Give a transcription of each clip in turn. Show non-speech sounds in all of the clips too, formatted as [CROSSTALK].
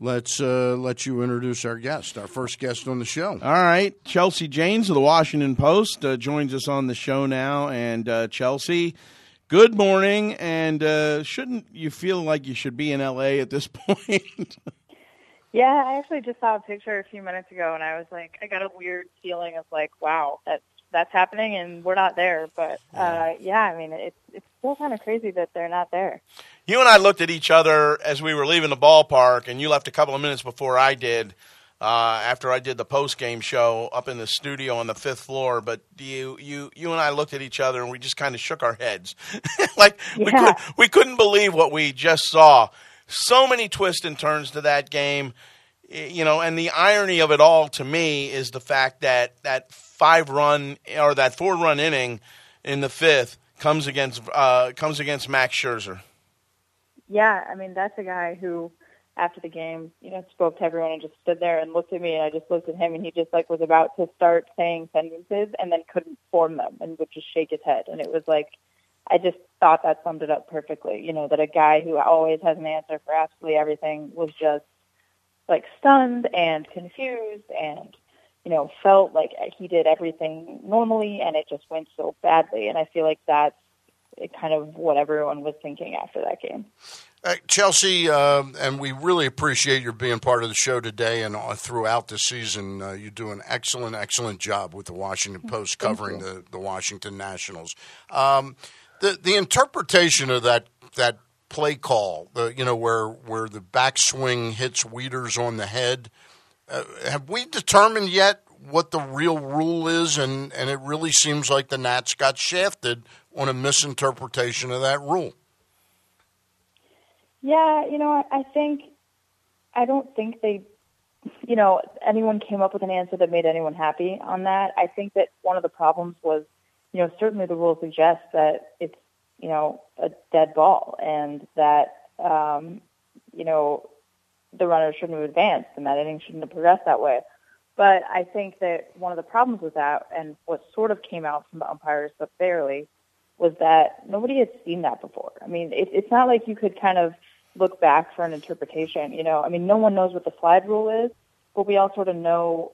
let's uh, let you introduce our guest, our first guest on the show. All right, Chelsea Janes of the Washington Post uh, joins us on the show now, and uh, Chelsea. Good morning, and uh, shouldn't you feel like you should be in LA at this [LAUGHS] point? yeah, I actually just saw a picture a few minutes ago, and I was like, I got a weird feeling of like, wow, that's that's happening, and we're not there. But uh, yeah, I mean, it's it's still kind of crazy that they're not there. You and I looked at each other as we were leaving the ballpark, and you left a couple of minutes before I did. Uh, after I did the post game show up in the studio on the fifth floor, but you you you and I looked at each other and we just kind of shook our heads, [LAUGHS] like yeah. we could we couldn't believe what we just saw. So many twists and turns to that game, you know, and the irony of it all to me is the fact that that five run or that four run inning in the fifth comes against uh, comes against Max Scherzer. Yeah, I mean that's a guy who after the game, you know, spoke to everyone and just stood there and looked at me and I just looked at him and he just like was about to start saying sentences and then couldn't form them and would just shake his head. And it was like, I just thought that summed it up perfectly. You know, that a guy who always has an answer for absolutely everything was just like stunned and confused and, you know, felt like he did everything normally and it just went so badly. And I feel like that's kind of what everyone was thinking after that game. Uh, Chelsea, uh, and we really appreciate your being part of the show today and uh, throughout the season. Uh, you do an excellent, excellent job with the Washington Post covering the, the Washington Nationals. Um, the the interpretation of that that play call, the you know where where the backswing hits Wieters on the head, uh, have we determined yet what the real rule is? And and it really seems like the Nats got shafted on a misinterpretation of that rule. Yeah, you know, I think I don't think they, you know, anyone came up with an answer that made anyone happy on that. I think that one of the problems was, you know, certainly the rule suggests that it's, you know, a dead ball and that, um, you know, the runner shouldn't have advanced and that inning shouldn't have progressed that way. But I think that one of the problems with that and what sort of came out from the umpires but barely was that nobody had seen that before. I mean, it, it's not like you could kind of look back for an interpretation. You know, I mean, no one knows what the slide rule is, but we all sort of know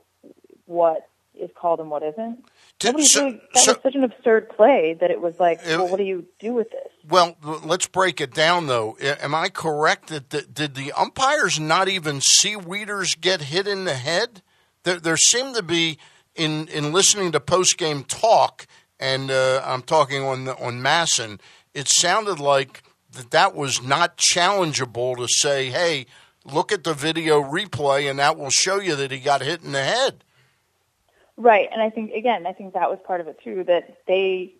what is called and what isn't. Nobody so, really, that so, was such an absurd play that it was like, it, well, what do you do with this? Well, let's break it down, though. Am I correct that the, did the umpires not even see Wieters get hit in the head? There, there seemed to be in in listening to post game talk, and uh, I'm talking on the, on MASN. It sounded like that that was not challengeable to say, hey, look at the video replay and that will show you that he got hit in the head. Right. And I think, again, I think that was part of it too, that they,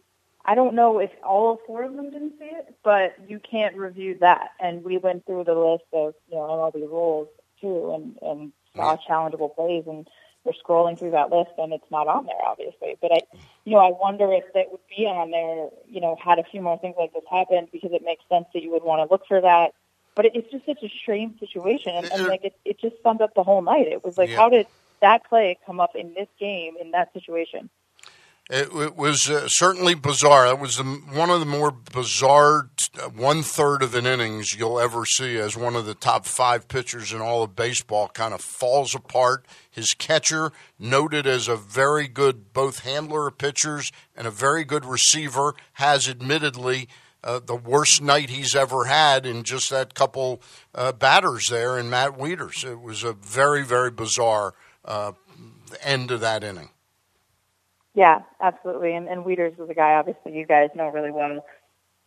I don't know if all four of them didn't see it, but you can't review that. And we went through the list of, you know, all the rules too and, and saw challengeable plays and we're scrolling through that list and it's not on there, obviously. But I, you know, I wonder if that would be on there, you know, had a few more things like this happened because it makes sense that you would want to look for that. But it, it's just such a strange situation, and, and like it, it just summed up the whole night. It was like, yeah. how did that play come up in this game in that situation? It, it was uh, certainly bizarre. It was the, one of the more bizarre uh, one third of an innings you'll ever see as one of the top five pitchers in all of baseball kind of falls apart. His catcher, noted as a very good both handler of pitchers and a very good receiver, has admittedly uh, the worst night he's ever had in just that couple uh, batters there in Matt Wieters. It was a very, very bizarre uh, end of that inning. Yeah, absolutely. And, and Wieters was a guy, obviously, you guys know really well.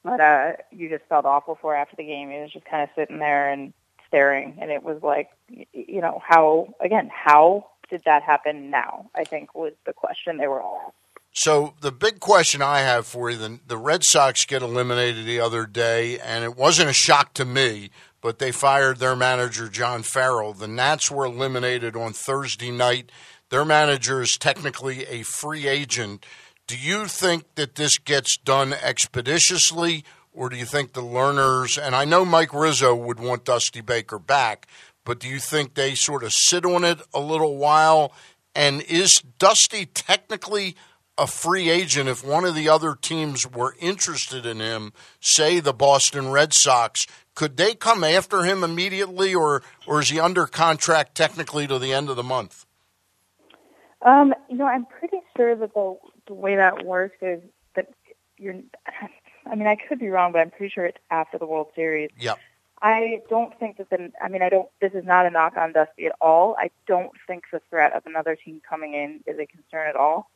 But uh, you just felt awful for after the game. He was just kind of sitting there and staring. And it was like, you know, how, again, how did that happen now? I think was the question they were all So the big question I have for you: the, the Red Sox get eliminated the other day, and it wasn't a shock to me. But they fired their manager John Farrell. The Nats were eliminated on Thursday night. Their manager is technically a free agent. Do you think that this gets done expeditiously, or do you think the Lerners? and I know Mike Rizzo would want Dusty Baker back, but do you think they sort of sit on it a little while? And is Dusty technically a free agent if one of the other teams were interested in him, say the Boston Red Sox? Could they come after him immediately, or or is he under contract technically to the end of the month? Um, you know, I'm pretty sure that the the way that works is that you're. I mean, I could be wrong, but I'm pretty sure it's after the World Series. Yeah. I don't think that the. I mean, I don't. This is not a knock on Dusty at all. I don't think the threat of another team coming in is a concern at all.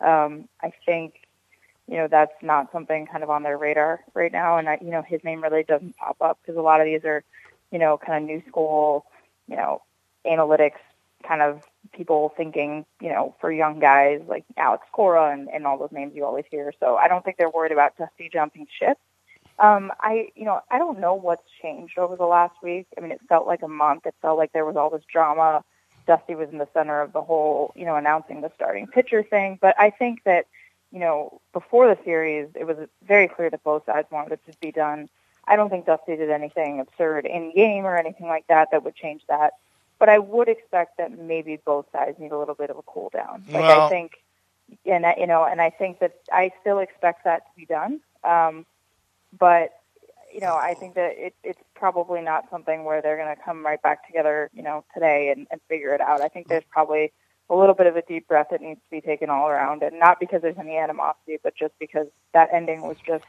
Um, I think, you know, that's not something kind of on their radar right now, and I, you know, his name really doesn't pop up because a lot of these are, you know, kind of new school, you know, analytics kind of people thinking, you know, for young guys like Alex Cora and, and all those names you always hear. So I don't think they're worried about Dusty jumping ship. Um, I, you know, I don't know what's changed over the last week. I mean, it felt like a month. It felt like there was all this drama. Dusty was in the center of the whole, you know, announcing the starting pitcher thing. But I think that, you know, before the series, it was very clear that both sides wanted it to be done. I don't think Dusty did anything absurd in game or anything like that that would change that but I would expect that maybe both sides need a little bit of a cool down. Like well, I think, and I, you know, and I think that I still expect that to be done. Um, but you know, I think that it, it's probably not something where they're going to come right back together, you know, today and, and figure it out. I think there's probably a little bit of a deep breath that needs to be taken all around, and not because there's any animosity, but just because that ending was just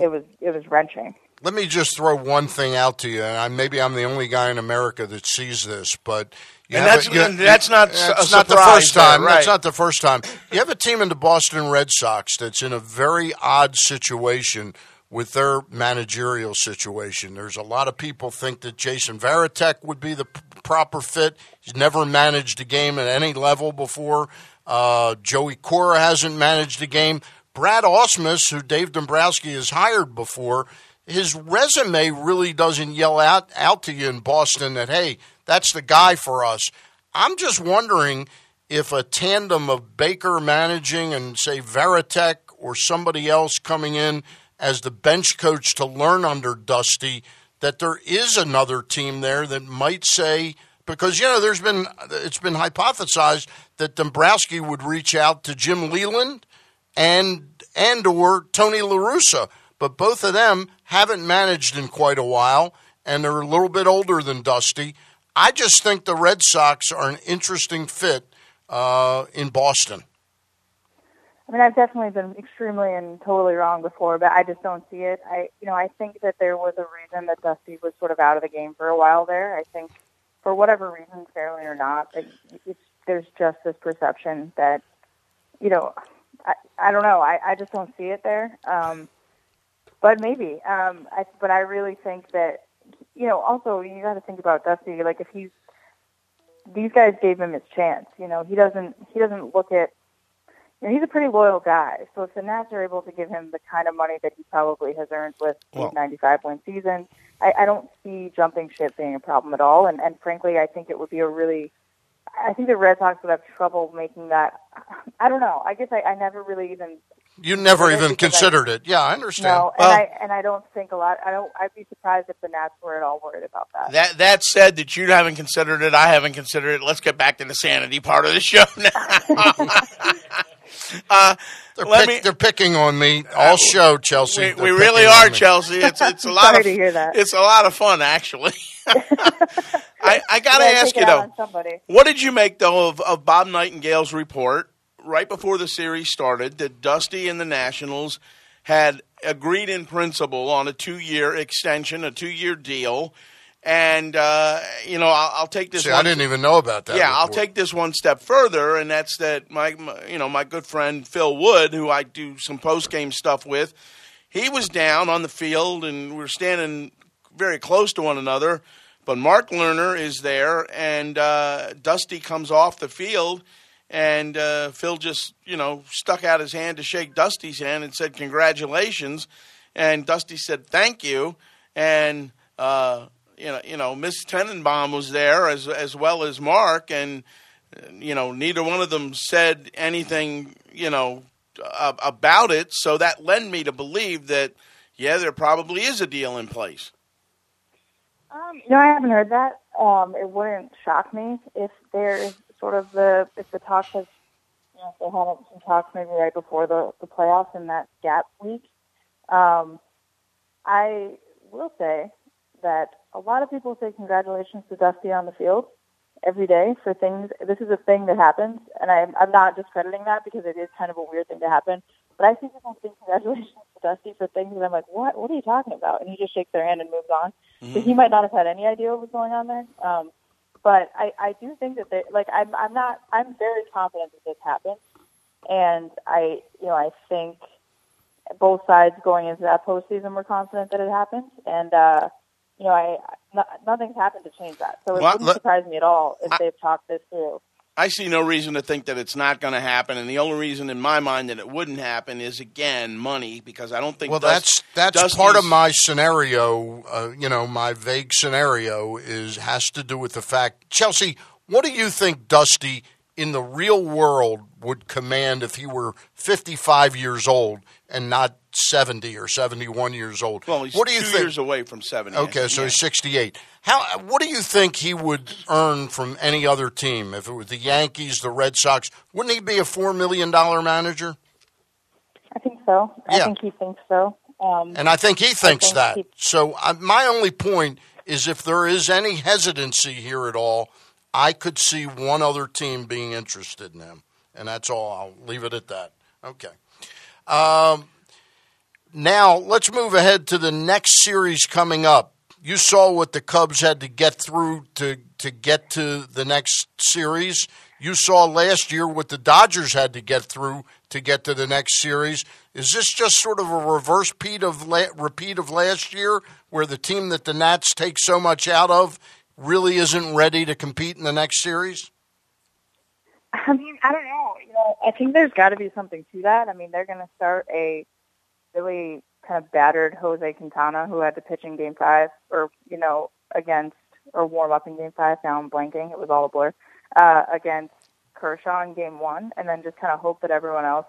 it was it was wrenching let me just throw one thing out to you, and I, maybe I'm the only guy in America that sees this, but and that's, a, you, that's not that's not the first time. There, right. That's not the first time. You have a team in the Boston Red Sox that's in a very odd situation with their managerial situation. There's a lot of people think that Jason Varitek would be the p- proper fit. He's never managed a game at any level before. Uh, Joey Cora hasn't managed a game. Brad Ausmus, who Dave Dombrowski has hired before, his resume really doesn't yell out, out to you in Boston that, hey, that's the guy for us. I'm just wondering if a tandem of Baker managing and, say, Varitek or somebody else coming in as the bench coach to learn under Dusty, that there is another team there that might say, because, you know, there's been, it's been hypothesized that Dombrowski would reach out to Jim Leyland and, and or Tony La Russa but both of them haven't managed in quite a while, and they're a little bit older than Dusty. I just think the Red Sox are an interesting fit uh, in Boston. I mean, I've definitely been extremely and totally wrong before, but I just don't see it. I, you know, I think that there was a reason that Dusty was sort of out of the game for a while there. I think, for whatever reason, fairly or not, it's, there's just this perception that, you know, I, I don't know. I, I just don't see it there. Um, but maybe. Um, I, but I really think that you know. Also, you got to think about Dusty. Like if he's these guys gave him his chance. You know, he doesn't he doesn't look at. You know, he's a pretty loyal guy. So if the Nats are able to give him the kind of money that he probably has earned with well, 95 win season, I, I don't see jumping ship being a problem at all. And, and frankly, I think it would be a really I think the Red Sox would have trouble making that. I don't know. I guess I, I never really even you never even considered I, it. Yeah, I understand. No, and I and I don't think a lot. I don't. I'd be surprised if the Nats were at all worried about that. That that said, that you haven't considered it, I haven't considered it. Let's get back to the sanity part of the show now. [LAUGHS] uh, they're, pick, me, they're, picking on me all show, Chelsea. We, we really are, Chelsea. It's it's a [LAUGHS] lot Sorry of to hear that. it's a lot of fun, actually. [LAUGHS] I, I got to ask you though, what did you make though of, of Bob Nightingale's report? Right before the series started that Dusty and the Nationals had agreed in principle on a two year extension, a two year deal. And uh, you know, I'll, I'll take this. See, I didn't even know about that. Yeah, before. I'll take this one step further, and that's that my, my you know my good friend Phil Wood, who I do some post game stuff with, he was down on the field, and we we're standing very close to one another. But Mark Lerner is there, and uh, Dusty comes off the field and uh, Phil just, you know, stuck out his hand to shake Dusty's hand and said, Congratulations. And Dusty said, Thank you. And, uh, you know, you know, Miss Tanenbaum was there as as well as Mark, and you know, neither one of them said anything, you know, about it. So that led me to believe that, yeah, there probably is a deal in place. Um, no, I haven't heard that. Um, it wouldn't shock me if there sort of the if the talks has you know, if they had some talks maybe right before the the playoffs in that gap week. Um, I will say that a lot of people say congratulations to Dusty on the field every day for things. This is a thing that happens, and I'm, I'm not discrediting that because it is kind of a weird thing to happen. But I see people say congratulations to Dusty for things, and I'm like, what? What are you talking about? And he just shakes their hand and moves on. Mm-hmm. So he might not have had any idea what was going on there. Um, but I, I do think that they like I'm I'm not I'm very confident that this happened, and I you know I think both sides going into that postseason were confident that it happened, and uh, you know I no, nothing's happened to change that. So it well, wouldn't surprise me at all if I, they've talked this through. I see no reason to think that it's not going to happen, and the only reason in my mind that it wouldn't happen is again money, because I don't think. Well, Dust, that's that's Dusty's, part of my scenario. Uh, you know, my vague scenario is has to do with the fact, Chelsea. What do you think, Dusty, in the real world would command if he were 55 years old and not 70 or 71 years old. Well, he's what do you two think? years away from 70. Okay, so yeah. he's 68. How? What do you think he would earn from any other team? If it was the Yankees, the Red Sox, wouldn't he be a $4 million manager? I think so. I think he thinks so. Um, and I think he thinks think that. He... So uh, my only point is if there is any hesitancy here at all, I could see one other team being interested in him. And that's all. I'll leave it at that. Okay. Um, now, let's move ahead to the next series coming up. You saw what the Cubs had to get through to, to get to the next series. You saw last year what the Dodgers had to get through to get to the next series. Is this just sort of a reverse repeat of, repeat of last year where the team that the Nats take so much out of really isn't ready to compete in the next series? I mean, I don't know. You know, I think there's got to be something to that. I mean, they're going to start a really kind of battered Jose Quintana, who had to pitch in Game Five, or you know, against or warm up in Game Five. Now I'm blanking; it was all a blur. Uh, against Kershaw in Game One, and then just kind of hope that everyone else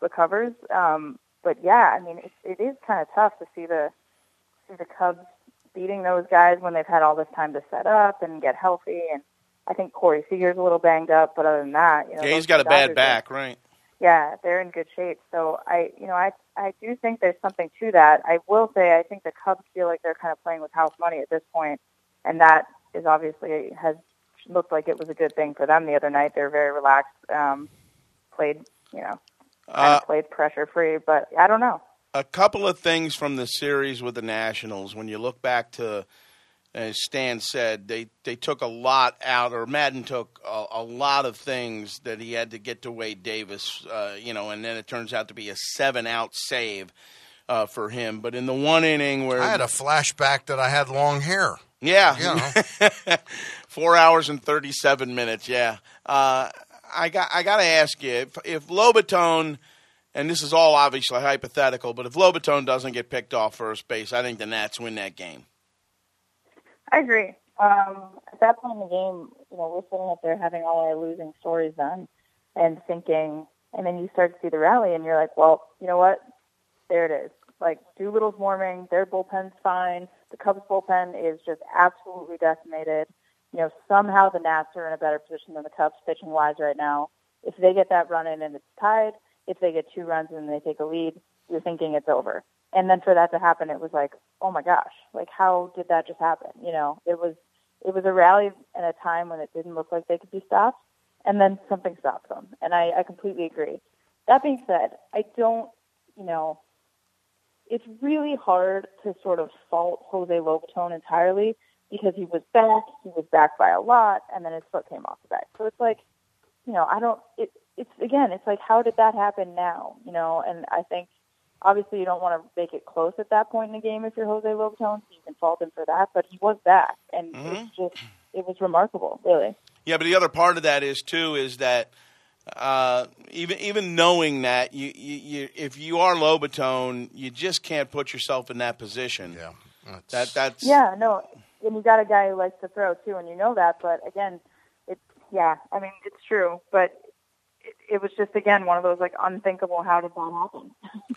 recovers. Um, but yeah, I mean, it, it is kind of tough to see the see the Cubs beating those guys when they've had all this time to set up and get healthy. And I think Corey Seager's a little banged up, but other than that, you know, yeah, he's got a bad back, are, right? Yeah, they're in good shape. So I, you know, I I do think there's something to that. I will say I think the Cubs feel like they're kind of playing with house money at this point, and that is obviously has looked like it was a good thing for them the other night. They're very relaxed, um, played you know, uh, played pressure free. But I don't know. A couple of things from the series with the Nationals. When you look back to as Stan said, they, they took a lot out, or Maddon took a, a lot of things that he had to get to Wade Davis, uh, you know, and then it turns out to be a seven out save uh, for him. But in the one inning where I had a flashback that I had long hair. Yeah, you know. [LAUGHS] four hours and thirty seven minutes. Yeah, uh, I got I got to ask you if, if Lobaton. And this is all obviously hypothetical, but if Lobaton doesn't get picked off first base, I think the Nats win that game. I agree. Um, at that point in the game, you know, we're sitting up there having all our losing stories done and thinking, and then you start to see the rally and you're like, well, you know what? There it is. Like Doolittle's warming, their bullpen's fine. The Cubs bullpen is just absolutely decimated. You know, somehow the Nats are in a better position than the Cubs pitching wise right now. If they get that run in and it's tied, if they get two runs and they take a lead, you're thinking it's over and then for that to happen, it was like, oh my gosh, like how did that just happen? You know, it was it was a rally at a time when it didn't look like they could be stopped, and then something stopped them. And I, I completely agree. That being said, I don't, you know, it's really hard to sort of fault Jose Lobaton entirely because he was back, he was back by a lot, and then his foot came off the back. So it's like, you know, I don't. It, it's again, it's like, how did that happen now? You know, and I think obviously you don't want to make it close at that point in the game if you're Jose Lobaton, so you can fault him for that. But he was back, and mm-hmm. it's just it was remarkable, really. Yeah, but the other part of that is too is that uh, even even knowing that you, you, you if you are Lobaton, you just can't put yourself in that position. Yeah, that's... that that's yeah no, and you got a guy who likes to throw too, and you know that. But again, it's yeah, I mean it's true, but it, it was just again one of those like unthinkable. How did that happen? [LAUGHS]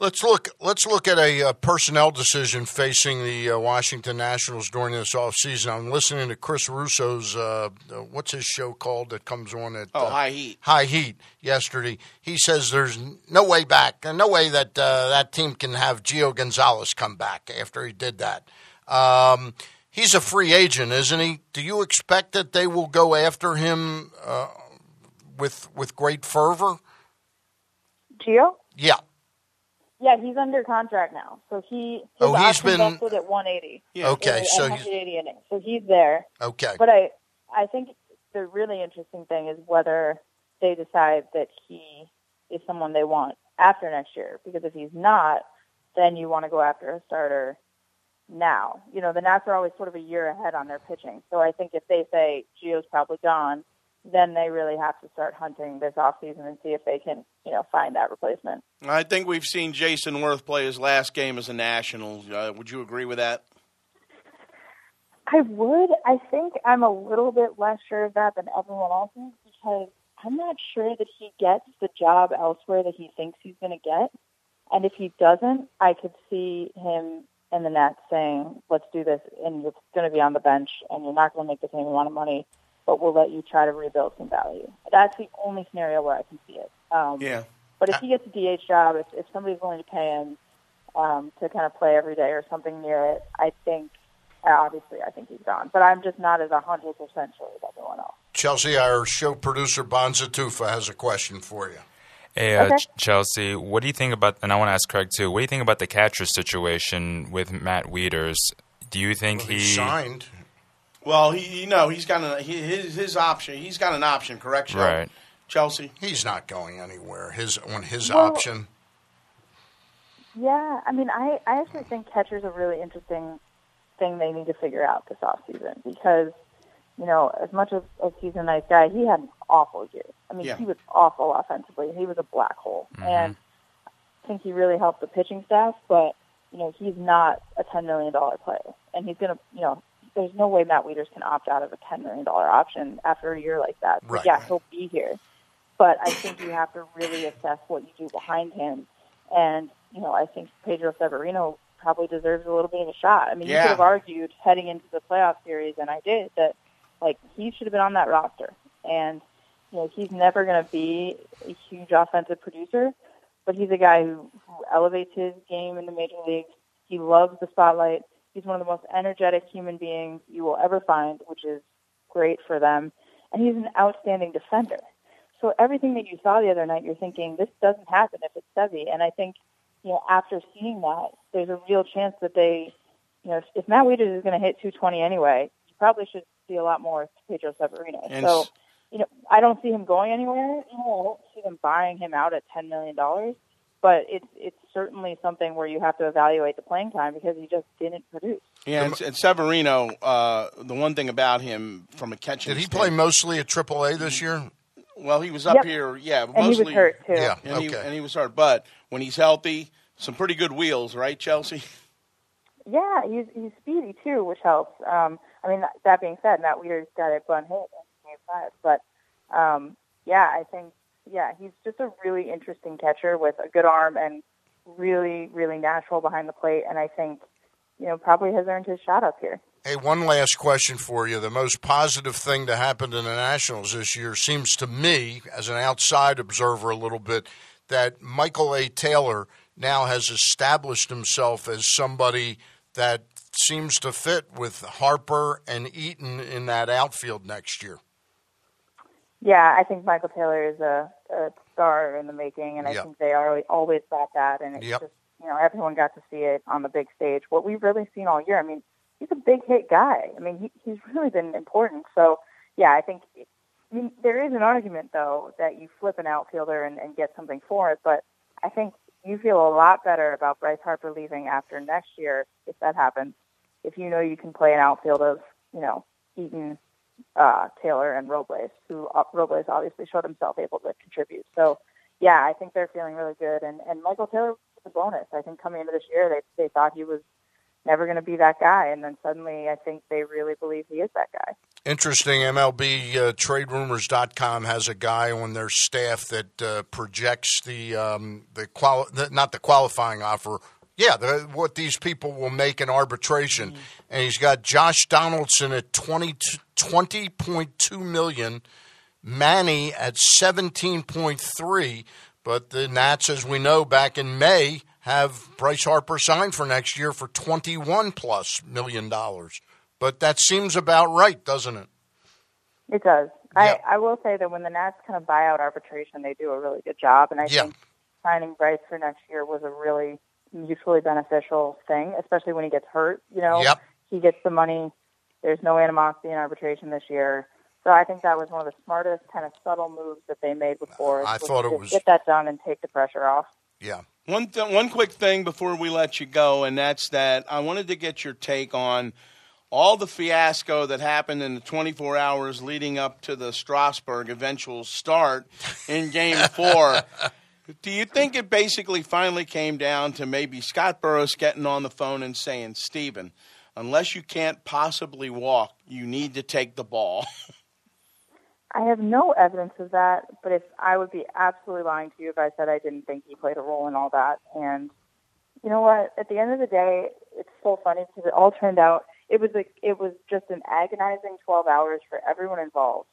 Let's look. Let's look at a, uh, personnel decision facing the uh, Washington Nationals during this off season. I'm listening to Chris Russo's uh, uh what's his show called that comes on at oh High Heat. High Heat yesterday. He says there's no way back, no way that uh, that team can have Gio Gonzalez come back after he did that. Um, he's a free agent, isn't he? Do you expect that they will go after him uh, with with great fervor? Gio? Yeah. Yeah, he's under contract now, so he his Oh, he's option been- vested at 180. Yeah. Okay, in so he's innings, so he's there. okay. But I, I think the really interesting thing is whether they decide that he is someone they want after next year. Because if he's not, then you want to go after a starter now. You know, the Nats are always sort of a year ahead on their pitching. So I think if they say Gio's probably gone, then they really have to start hunting this offseason and see if they can, you know, find that replacement. I think we've seen Jason Werth play his last game as a National. Uh, would you agree with that? I would. I think I'm a little bit less sure of that than everyone else is because I'm not sure that he gets the job elsewhere that he thinks he's going to get. And if he doesn't, I could see him and the Nats saying, let's do this, and you're going to be on the bench, and you're not going to make the same amount of money, but we'll let you try to rebuild some value. That's the only scenario where I can see it. Um, Yeah. But if he gets a DH job, if, if somebody's willing to pay him um, to kind of play every day or something near it, I think, uh, obviously, I think he's gone. But I'm just not as 100% sure as everyone else. Chelsea, our show producer Bonza Tufa has a question for you. Hey, uh, Okay. Chelsea, what do you think about? And I want to ask Craig too. What do you think about the catcher situation with Matt Wieters? Do you think Well, he? he signed. Well, he, you know, he's got an, he, his his option. He's got an option, correct? Shel? Right. Chelsea. He's not going anywhere. His on his Well- option. Yeah, I mean, I, I actually think catcher's a really interesting thing they need to figure out this off season because, you know, as much as, as he's a nice guy, he had an awful year. I mean, Yeah. he was awful offensively. He was a black hole. Mm-hmm. And I think he really helped the pitching staff, but, you know, he's not a $10 million player. And he's going to, you know, there's no way Matt Wieters can opt out of a $10 million option after a year like that. Right. yeah, he'll be here. But I think you have to really assess what you do behind him. And, you know, I think Pedro Severino probably deserves a little bit of a shot. I mean, you could have argued heading into the playoff series, and I did, that, like, he should have been on that roster. And, you know, he's never going to be a huge offensive producer, but he's a guy who, who elevates his game in the major leagues. He loves the spotlight. He's one of the most energetic human beings you will ever find, which is great for them. And he's an outstanding defender. So everything that you saw the other night, you're thinking this doesn't happen if it's Sevy. And I think, you know, after seeing that, there's a real chance that they, you know, if, if Matt Wieters is going to hit 220 anyway, you probably should see a lot more Pedro Severino. And so, you know, I don't see him going anywhere. You know, I don't see them buying him out at 10 million dollars. But it's it's certainly something where you have to evaluate the playing time because he just didn't produce. Yeah, and, and Severino. Uh, the one thing about him, from a catching, Did he stand- play mostly at AAA this year? Well, he was up Yep. here. Yeah, And he was hurt too. Yeah. And, he, Okay. and he was hurt, but when he's healthy, some pretty good wheels, right, Chelsea? Yeah, he's he's speedy too, which helps. Um, I mean, that, that being said, Matt Wieters got a bun hit in game five, but um, yeah, I think yeah, he's just a really interesting catcher with a good arm and really, really natural behind the plate, and I think you know probably has earned his shot up here. Hey, one last question for you. The most positive thing to happen to the Nationals this year seems to me, as an outside observer a little bit, that Michael A. Taylor now has established himself as somebody that seems to fit with Harper and Eaton in that outfield next year. Yeah, I think Michael Taylor is a, a star in the making, and I Yep. think they are always thought that. And it's Yep. just, you know, everyone got to see it on the big stage. What we've really seen all year, I mean, he's a big hit guy. I mean, he, he's really been important. So, yeah, I think I mean, there is an argument, though, that you flip an outfielder and, and get something for it. But I think you feel a lot better about Bryce Harper leaving after next year, if that happens, if you know you can play an outfield of, you know, Eaton, uh, Taylor and Robles, who uh, Robles obviously showed himself able to contribute. So, yeah, I think they're feeling really good. And, and Michael Taylor was a bonus. I think coming into this year, they they thought he was never going to be that guy, and then suddenly, I think they really believe he is that guy. Interesting. MLB uh, TradeRumors.com has a guy on their staff that uh, projects the um, the, quali- the not the qualifying offer. Yeah, the, what these people will make in arbitration, mm-hmm. and he's got Josh Donaldson at 20, 20.2 million, Manny at seventeen point three. But the Nats, as we know, back in May have Bryce Harper signed for next year for 21 plus million dollars. But that seems about right, doesn't it? It does. Yeah. I, I will say that when the Nats kind of buy out arbitration, they do a really good job, and I Yeah. think signing Bryce for next year was a really mutually beneficial thing, especially when he gets hurt. You know, Yep. he gets the money. There's no animosity in arbitration this year. So I think that was one of the smartest kind of subtle moves that they made before. I thought it was- get that done and take the pressure off. Yeah. One th- one quick thing before we let you go, and that's that I wanted to get your take on all the fiasco that happened in the 24 hours leading up to the Strasburg eventual start in Game Four. [LAUGHS] Do you think it basically finally came down to maybe Scott Boras getting on the phone and saying, "Steven, unless you can't possibly walk, you need to take the ball"? [LAUGHS] I have no evidence of that, but if I would be absolutely lying to you if I said I didn't think he played a role in all that. And you know what? At the end of the day, it's so funny because it all turned out it was a, it was just an agonizing 12 hours for everyone involved,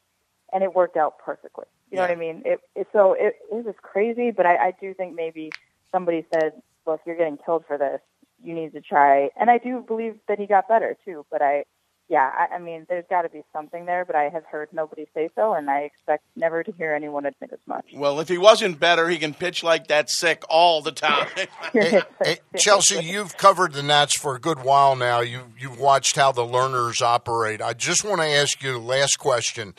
and it worked out perfectly. You know what I mean? It, it so it, it was crazy, but I, I do think maybe somebody said, "Look, you're getting killed for this. You need to try." And I do believe that he got better too. But I, yeah, I, I mean, there's got to be something there. But I have heard nobody say so, and I expect never to hear anyone admit as much. well, if he wasn't better, he can pitch like that sick all the time. [LAUGHS] Hey, hey, Chelsea, you've covered the Nats for a good while now. You you've watched how the Lerners operate. I just want to ask you the last question.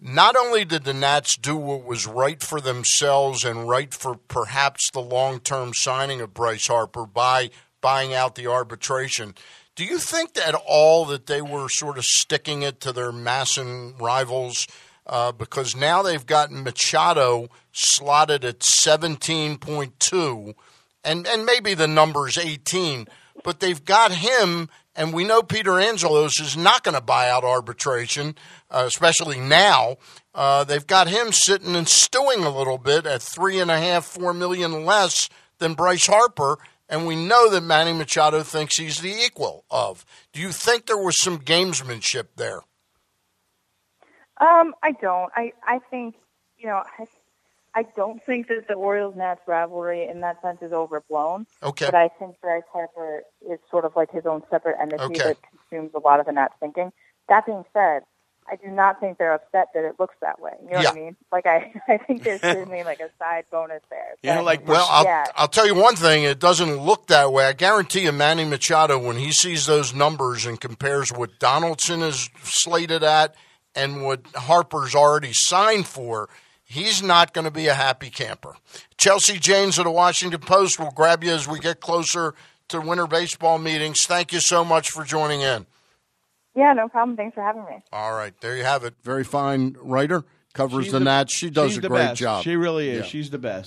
Not only did the Nats do what was right for themselves and right for perhaps the long term signing of Bryce Harper by buying out the arbitration, do you think at all that they were sort of sticking it to their MASN rivals? Uh, because now they've gotten Machado slotted at 17.2 and and maybe the number's 18, but they've got him, and we know Peter Angelos is not going to buy out arbitration, uh, especially now. Uh, they've got him sitting and stewing a little bit at three and a half, four million less than Bryce Harper, and we know that Manny Machado thinks he's the equal of. Do you think there was some gamesmanship there? Um, I don't. I I think you know I I don't think that the Orioles Nats rivalry in that sense is overblown. Okay. But I think Bryce Harper is sort of like his own separate entity Okay. that consumes a lot of the Nats thinking. That being said, I do not think they're upset that it looks that way. You know Yeah. what I mean? Like I [LAUGHS] I think there's certainly like a side bonus there. You know, like Well, I'll, Yeah. I'll tell you one thing. It doesn't look that way. I guarantee you, Manny Machado, when he sees those numbers and compares what Donaldson is slated at and what Harper's already signed for, he's not going to be a happy camper. Chelsea Janes of the Washington Post will grab you as we get closer to winter baseball meetings. Thank you so much for joining in. yeah, no problem. Thanks for having me. All right, there you have it. Very fine writer, covers She's the, the- Nats. She does a great best. job. She really is. Yeah. She's the best.